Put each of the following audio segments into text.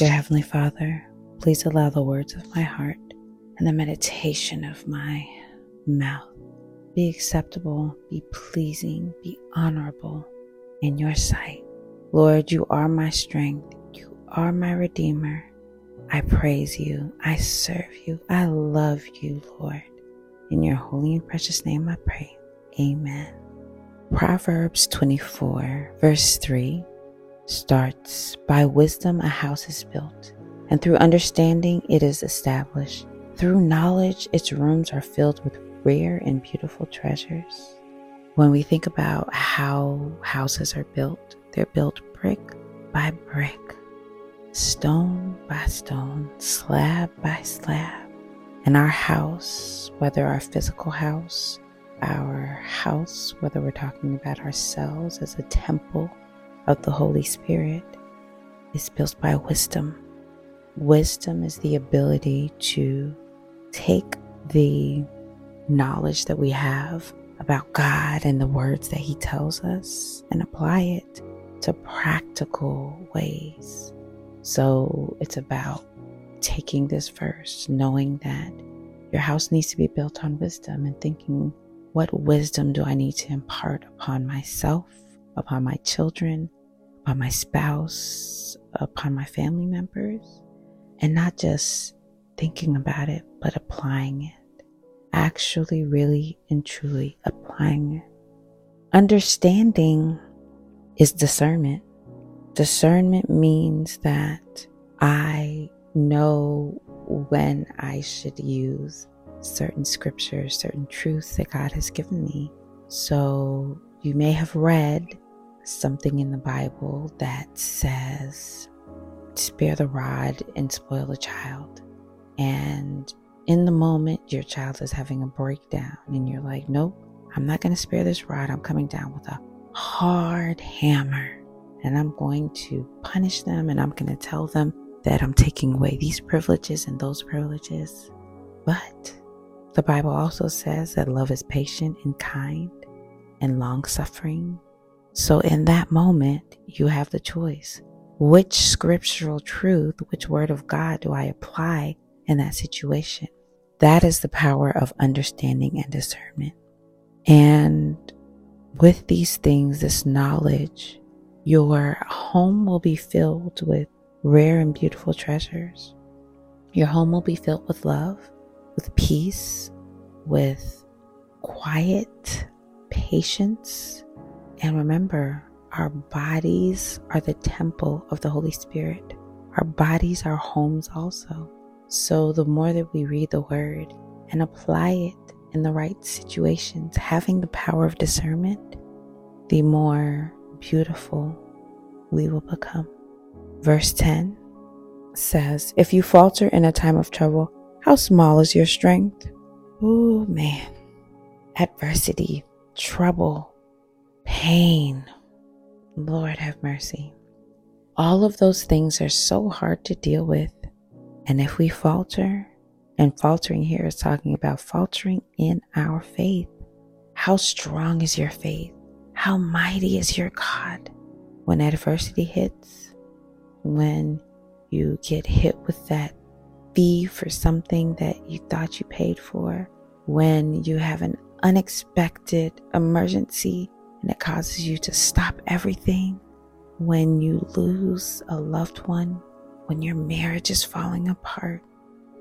Dear Heavenly Father, please allow the words of my heart and the meditation of my mouth be acceptable, be pleasing, be honorable in your sight. Lord, you are my strength. You are my Redeemer. I praise you. I serve you. I love you, Lord. In your holy and precious name I pray. Amen. Proverbs 24, verse 3 starts By wisdom a house is built, and through understanding it is established. Through knowledge its rooms are filled with rare and beautiful treasures. When we think about how houses are built, they're built brick by brick, stone by stone, slab by slab. And our house, whether our physical house, our house, whether we're talking about ourselves as a temple of the Holy Spirit, is built by wisdom. Wisdom is the ability to take the knowledge that we have about God and the words that He tells us and apply it to practical ways. So it's about taking this verse, knowing that your house needs to be built on wisdom and thinking, what wisdom do I need to impart upon myself, upon my children, upon my spouse, upon my family members? And not just thinking about it, but applying it actually, really, and truly applying it. Understanding is discernment. Discernment means that I know when I should use certain scriptures, certain truths that God has given me. So you may have read something in the Bible that says, spare the rod and spoil the child. And in the moment your child is having a breakdown and you're like, nope, I'm not going to spare this rod. I'm coming down with a hard hammer and I'm going to punish them and I'm going to tell them that I'm taking away these privileges and those privileges. But the Bible also says that love is patient and kind and long suffering. So in that moment, you have the choice. Which scriptural truth, which word of God do I apply in that situation? That is the power of understanding and discernment. And with these things, this knowledge, your home will be filled with rare and beautiful treasures. Your home will be filled with love, with peace, with quiet, patience. And remember, our bodies are the temple of the Holy Spirit. Our bodies are homes also. So, the more that we read the word and apply it in the right situations, having the power of discernment, the more beautiful we will become. Verse 10 says, If you falter in a time of trouble, how small is your strength? Oh man, adversity, trouble, pain. Lord have mercy. All of those things are so hard to deal with and if we falter, and faltering here is talking about faltering in our faith. How strong is your faith? How mighty is your God? When adversity hits, when you get hit with that fee for something that you thought you paid for, when you have an unexpected emergency and it causes you to stop everything, when you lose a loved one, when your marriage is falling apart,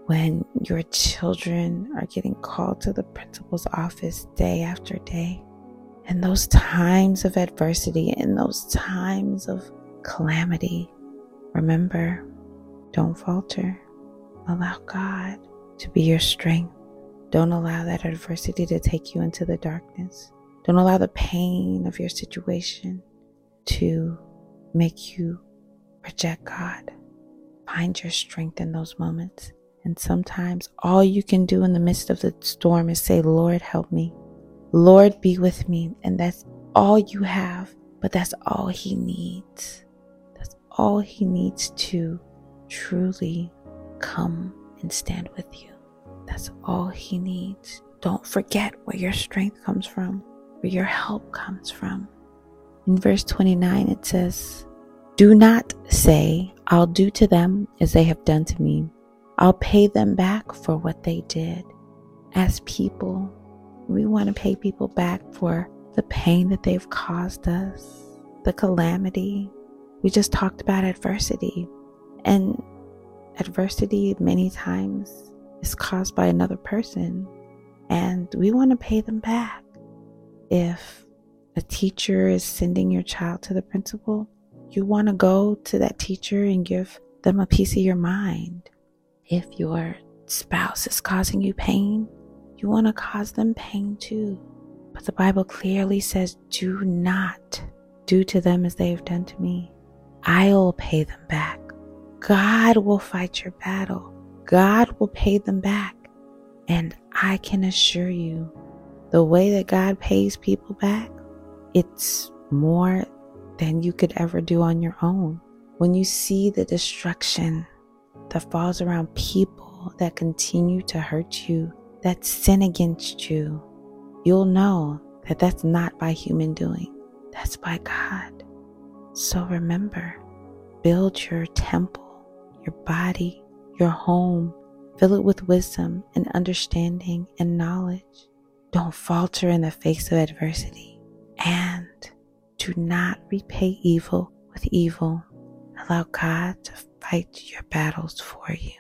when your children are getting called to the principal's office day after day. In those times of adversity, in those times of calamity, remember, don't falter. Allow God to be your strength. Don't allow that adversity to take you into the darkness. Don't allow the pain of your situation to make you reject God. Find your strength in those moments. And sometimes all you can do in the midst of the storm is say, Lord, help me. Lord, be with me. And that's all you have, but that's all He needs. That's all He needs to truly come and stand with you. That's all He needs. Don't forget where your strength comes from, where your help comes from. In verse 29, it says, Do not say, I'll do to them as they have done to me. I'll pay them back for what they did. As people, we want to pay people back for the pain that they've caused us, the calamity. We just talked about adversity. And adversity, many times, is caused by another person. And we want to pay them back. If a teacher is sending your child to the principal, you want to go to that teacher and give them a piece of your mind. If your spouse is causing you pain, you want to cause them pain too. But the Bible clearly says, do not do to them as they have done to me. I'll pay them back. God will fight your battle. God will pay them back. And I can assure you, the way that God pays people back, it's more than you could ever do on your own. When you see the destruction that falls around people that continue to hurt you, that sin against you, you'll know that that's not by human doing, that's by God. So remember, build your temple, your body, your home, fill it with wisdom and understanding and knowledge. Don't falter in the face of adversity and do not repay evil with evil. Allow God to fight your battles for you.